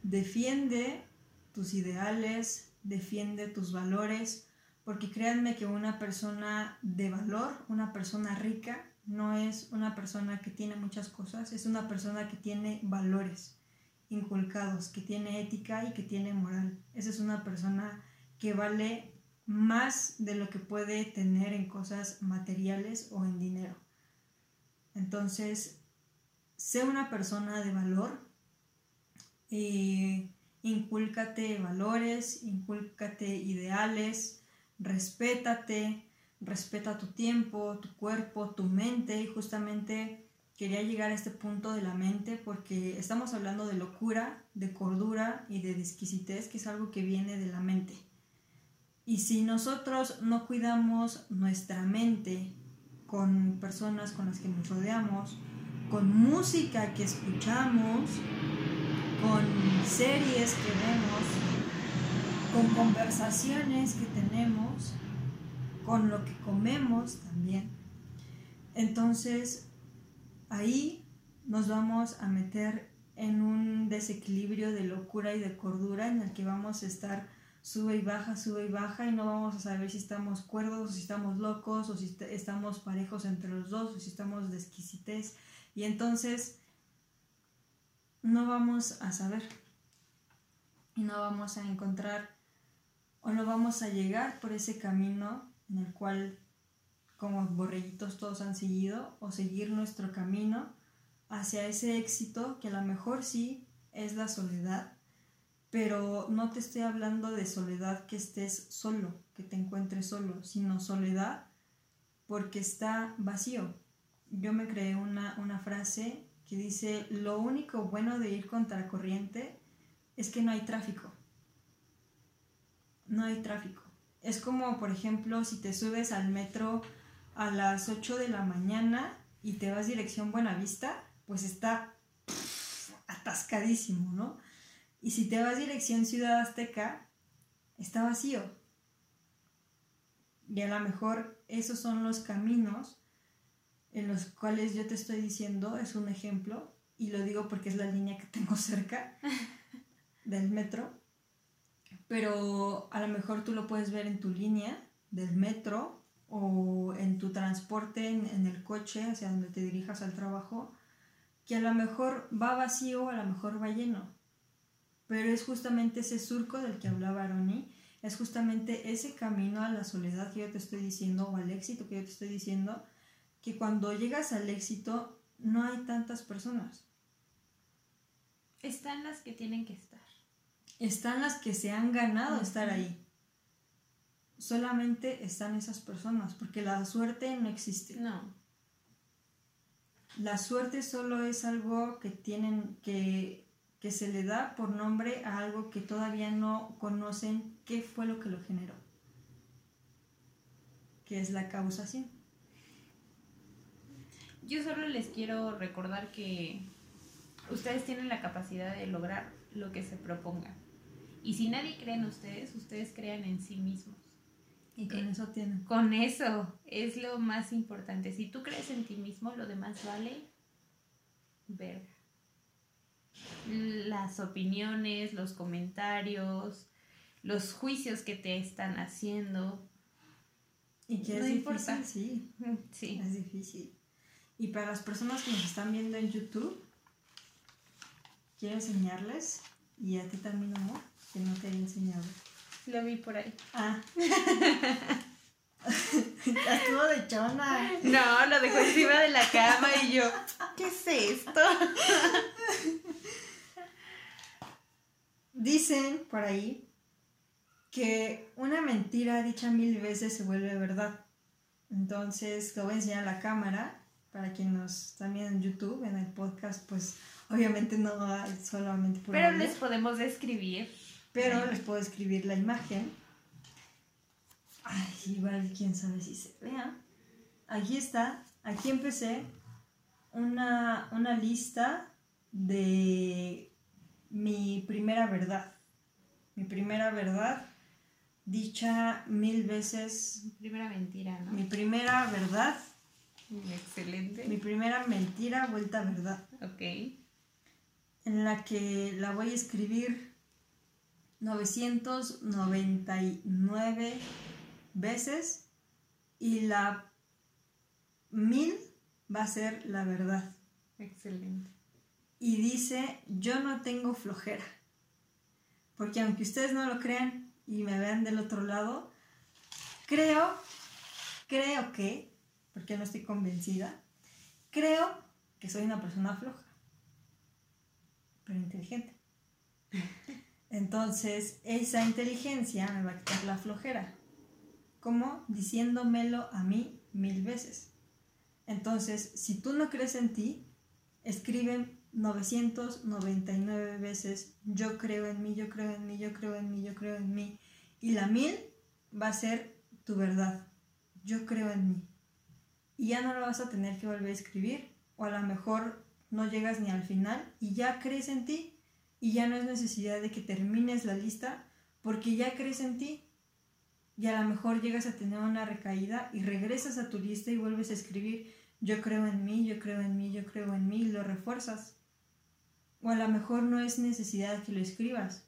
defiende tus ideales, defiende tus valores, porque créanme que una persona de valor, una persona rica, no es una persona que tiene muchas cosas, es una persona que tiene valores inculcados, que tiene ética y que tiene moral. Esa es una persona que vale más de lo que puede tener en cosas materiales o en dinero. Entonces, sé una persona de valor, y incúlcate valores, incúlcate ideales, respétate, respeta tu tiempo, tu cuerpo, tu mente y justamente quería llegar a este punto de la mente porque estamos hablando de locura, de cordura y de exquisitez, que es algo que viene de la mente. Y si nosotros no cuidamos nuestra mente con personas con las que nos rodeamos, con música que escuchamos, con series que vemos, con conversaciones que tenemos, con lo que comemos también. Entonces, ahí nos vamos a meter en un desequilibrio de locura y de cordura en el que vamos a estar sube y baja, sube y baja y no vamos a saber si estamos cuerdos si estamos locos o si estamos parejos entre los dos o si estamos de exquisitez. Y entonces no vamos a saber y no vamos a encontrar o no vamos a llegar por ese camino en el cual como borreguitos todos han seguido o seguir nuestro camino hacia ese éxito que a lo mejor sí es la soledad, pero no te estoy hablando de soledad que estés solo, que te encuentres solo, sino soledad porque está vacío. Yo me creé una, una frase que dice, lo único bueno de ir contra corriente es que no hay tráfico. No hay tráfico. Es como, por ejemplo, si te subes al metro a las 8 de la mañana y te vas dirección Buenavista, pues está atascadísimo, ¿no? Y si te vas dirección Ciudad Azteca, está vacío. Y a lo mejor esos son los caminos en los cuales yo te estoy diciendo, es un ejemplo, y lo digo porque es la línea que tengo cerca del metro, pero a lo mejor tú lo puedes ver en tu línea del metro o en tu transporte en, el coche hacia donde te dirijas al trabajo, que a lo mejor va vacío, a lo mejor va lleno, pero es justamente ese surco del que hablaba Aroni, es justamente ese camino a la soledad que yo te estoy diciendo o al éxito que yo te estoy diciendo, que cuando llegas al éxito no hay tantas personas. Están las que tienen que. Están las que se han ganado estar ahí. Solamente están esas personas, porque la suerte no existe. No. La suerte solo es algo que tienen que, que se le da por nombre a algo que todavía no conocen qué fue lo que lo generó, que es la causación. Yo solo les quiero recordar que ustedes tienen la capacidad de lograr lo que se propongan. Y si nadie cree en ustedes, ustedes crean en sí mismos. Y con eso tienen. Con eso es lo más importante. Si tú crees en ti mismo, lo demás vale verga. Las opiniones, los comentarios, los juicios que te están haciendo. Y que es difícil, sí. Sí. Es difícil. Y para las personas que nos están viendo en YouTube, quiero enseñarles, y a ti también, amor, que no te he enseñado. Lo vi por ahí. Ah. Estuvo de chona. No, lo dejó encima de la cama y yo, ¿qué es esto? Dicen por ahí que una mentira dicha mil veces se vuelve verdad. Entonces, lo voy a enseñar a la cámara para quienes nos están viendo en YouTube, en el podcast, pues obviamente no solamente por Pero les podemos describir. Pero les puedo escribir la imagen. Ay, igual quién sabe si se vea. Aquí está, aquí empecé una, una lista de mi primera verdad. Mi primera verdad, dicha mil veces. Mi primera mentira, ¿no? Mi primera verdad. Excelente. Mi primera mentira vuelta a verdad. Ok. En la que la voy a escribir 999 veces y la mil va a ser la verdad. Excelente. Y dice, yo no tengo flojera. Porque aunque ustedes no lo crean y me vean del otro lado, creo, creo que, porque no estoy convencida, creo que soy una persona floja, pero inteligente. Entonces, esa inteligencia me va a quitar la flojera. ¿Cómo? Diciéndomelo a mí mil veces. Entonces, si tú no crees en ti, escribe 999 veces yo creo en mí, yo creo en mí, yo creo en mí, yo creo en mí. Y la mil va a ser tu verdad. Yo creo en mí. Y ya no lo vas a tener que volver a escribir. O a lo mejor no llegas ni al final y ya crees en ti. Y ya no es necesidad de que termines la lista porque ya crees en ti. Y a lo mejor llegas a tener una recaída y regresas a tu lista y vuelves a escribir yo creo en mí, yo creo en mí, yo creo en mí y lo refuerzas. O a lo mejor no es necesidad que lo escribas.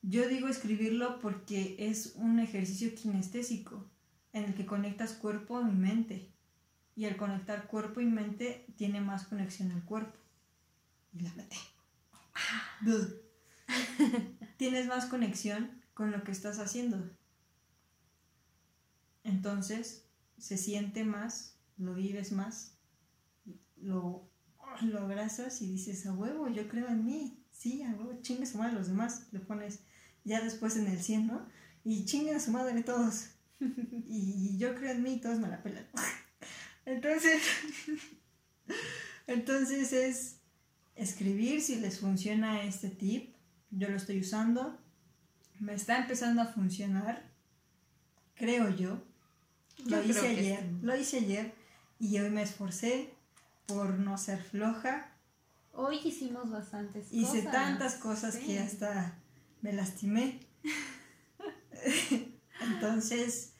Yo digo escribirlo porque es un ejercicio kinestésico en el que conectas cuerpo y mente. Y al conectar cuerpo y mente tiene más conexión el cuerpo. Y la mente. Tienes más conexión con lo que estás haciendo. Entonces se siente más, lo vives más, lo, lo abrazas y dices, a huevo, yo creo en mí. Sí, a huevo, chingue su madre los demás. Le pones ya después en el 100, ¿no? Y chingue a su madre todos. y yo creo en mí y todos me la pelan. entonces, entonces es escribir si les funciona este tip. Yo lo estoy usando. Me está empezando a funcionar. Creo yo. Lo hice ayer. Lo hice ayer. Y hoy me esforcé por no ser floja. Hoy hicimos bastantes cosas. Hice tantas cosas que hasta me lastimé. Entonces,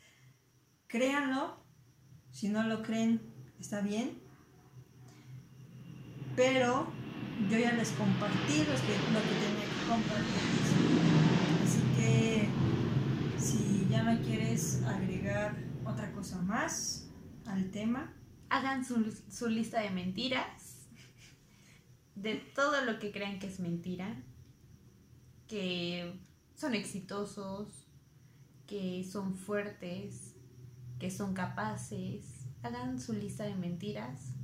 créanlo. Si no lo creen, está bien. Pero yo ya les compartí lo que, lo que tenía que compartir. Así que si ya no quieres agregar otra cosa más al tema, hagan su, su lista de mentiras, de todo lo que crean que es mentira, que son exitosos, que son fuertes, que son capaces. Hagan su lista de mentiras,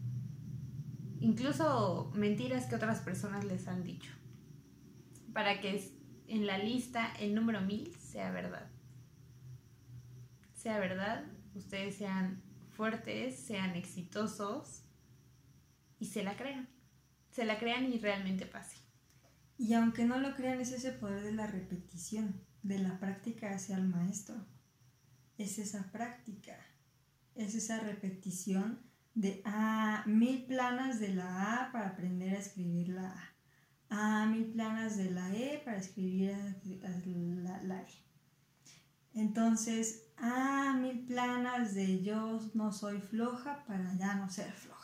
incluso mentiras que otras personas les han dicho, para que en la lista el número mil sea verdad. Sea verdad, ustedes sean fuertes, sean exitosos y se la crean. Se la crean y realmente pase. Y aunque no lo crean, es ese poder de la repetición, de la práctica hacia el maestro. Es esa práctica, es esa repetición de ah, mil planas de la A para aprender a escribir la A. Ah, mil planas de la E para escribir la, la E. Entonces, ah, mil planas de yo no soy floja para ya no ser floja.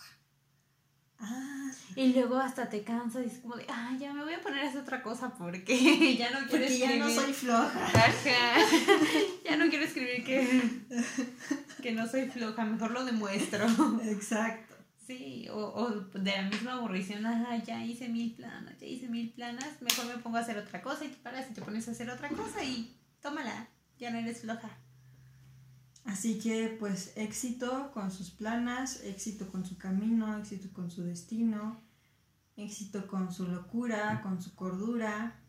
Ah. Y luego hasta te cansas y es como de, ah, ya me voy a poner a hacer otra cosa porque ya no quiero porque ya no soy floja. ya no quiero escribir que, que no soy floja, mejor lo demuestro. Exacto. Sí, o, o de la misma aburrición, ah, ya hice mil planas, ya hice mil planas, mejor me pongo a hacer otra cosa y te paras y te pones a hacer otra cosa y tómala, ya no eres floja. Así que pues éxito con sus planas, éxito con su camino, éxito con su destino, éxito con su locura, con su cordura,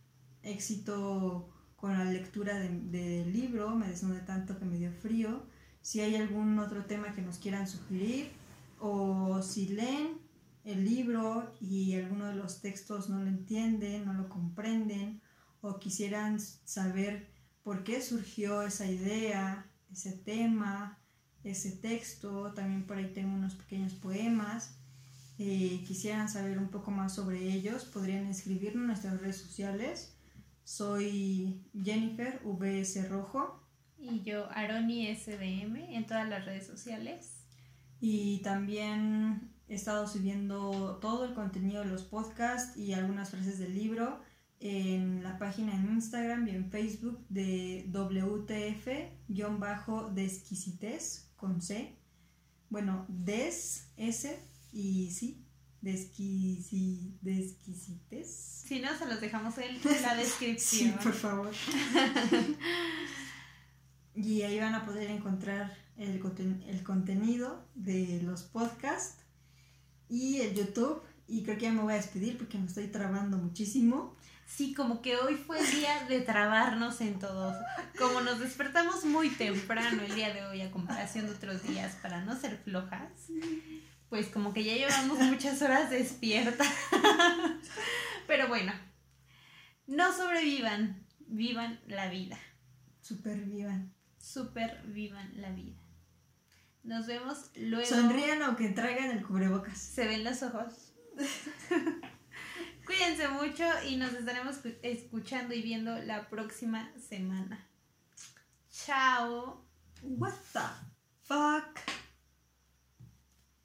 éxito con la lectura del libro, me desnudé tanto que me dio frío. Si hay algún otro tema que nos quieran sugerir o si leen el libro y alguno de los textos no lo entienden, no lo comprenden o quisieran saber por qué surgió esa idea, ese tema, ese texto, también por ahí tengo unos pequeños poemas. eh, quisieran saber un poco más sobre ellos, podrían escribirnos en nuestras redes sociales. Soy Jennifer VS Rojo. Y yo, Aroni SDM, en todas las redes sociales. Y también he estado subiendo todo el contenido de los podcasts y algunas frases del libro en la página en Instagram y en Facebook de WTF-desquisites con C. Bueno, des, S y sí, desquisi, desquisites. Si no, se los dejamos en la descripción. sí, por favor. y ahí van a poder encontrar el, el contenido de los podcasts y el YouTube. Y creo que ya me voy a despedir porque me estoy trabando muchísimo. Sí, como que hoy fue el día de trabarnos en todos. Como nos despertamos muy temprano el día de hoy a comparación de otros días para no ser flojas, pues como que ya llevamos muchas horas despiertas. Pero bueno, no sobrevivan, vivan la vida. Supervivan. Supervivan la vida. Nos vemos luego. Sonrían aunque traigan el cubrebocas. Se ven los ojos. Cuídense mucho y nos estaremos escuchando y viendo la próxima semana. Chao. What the fuck?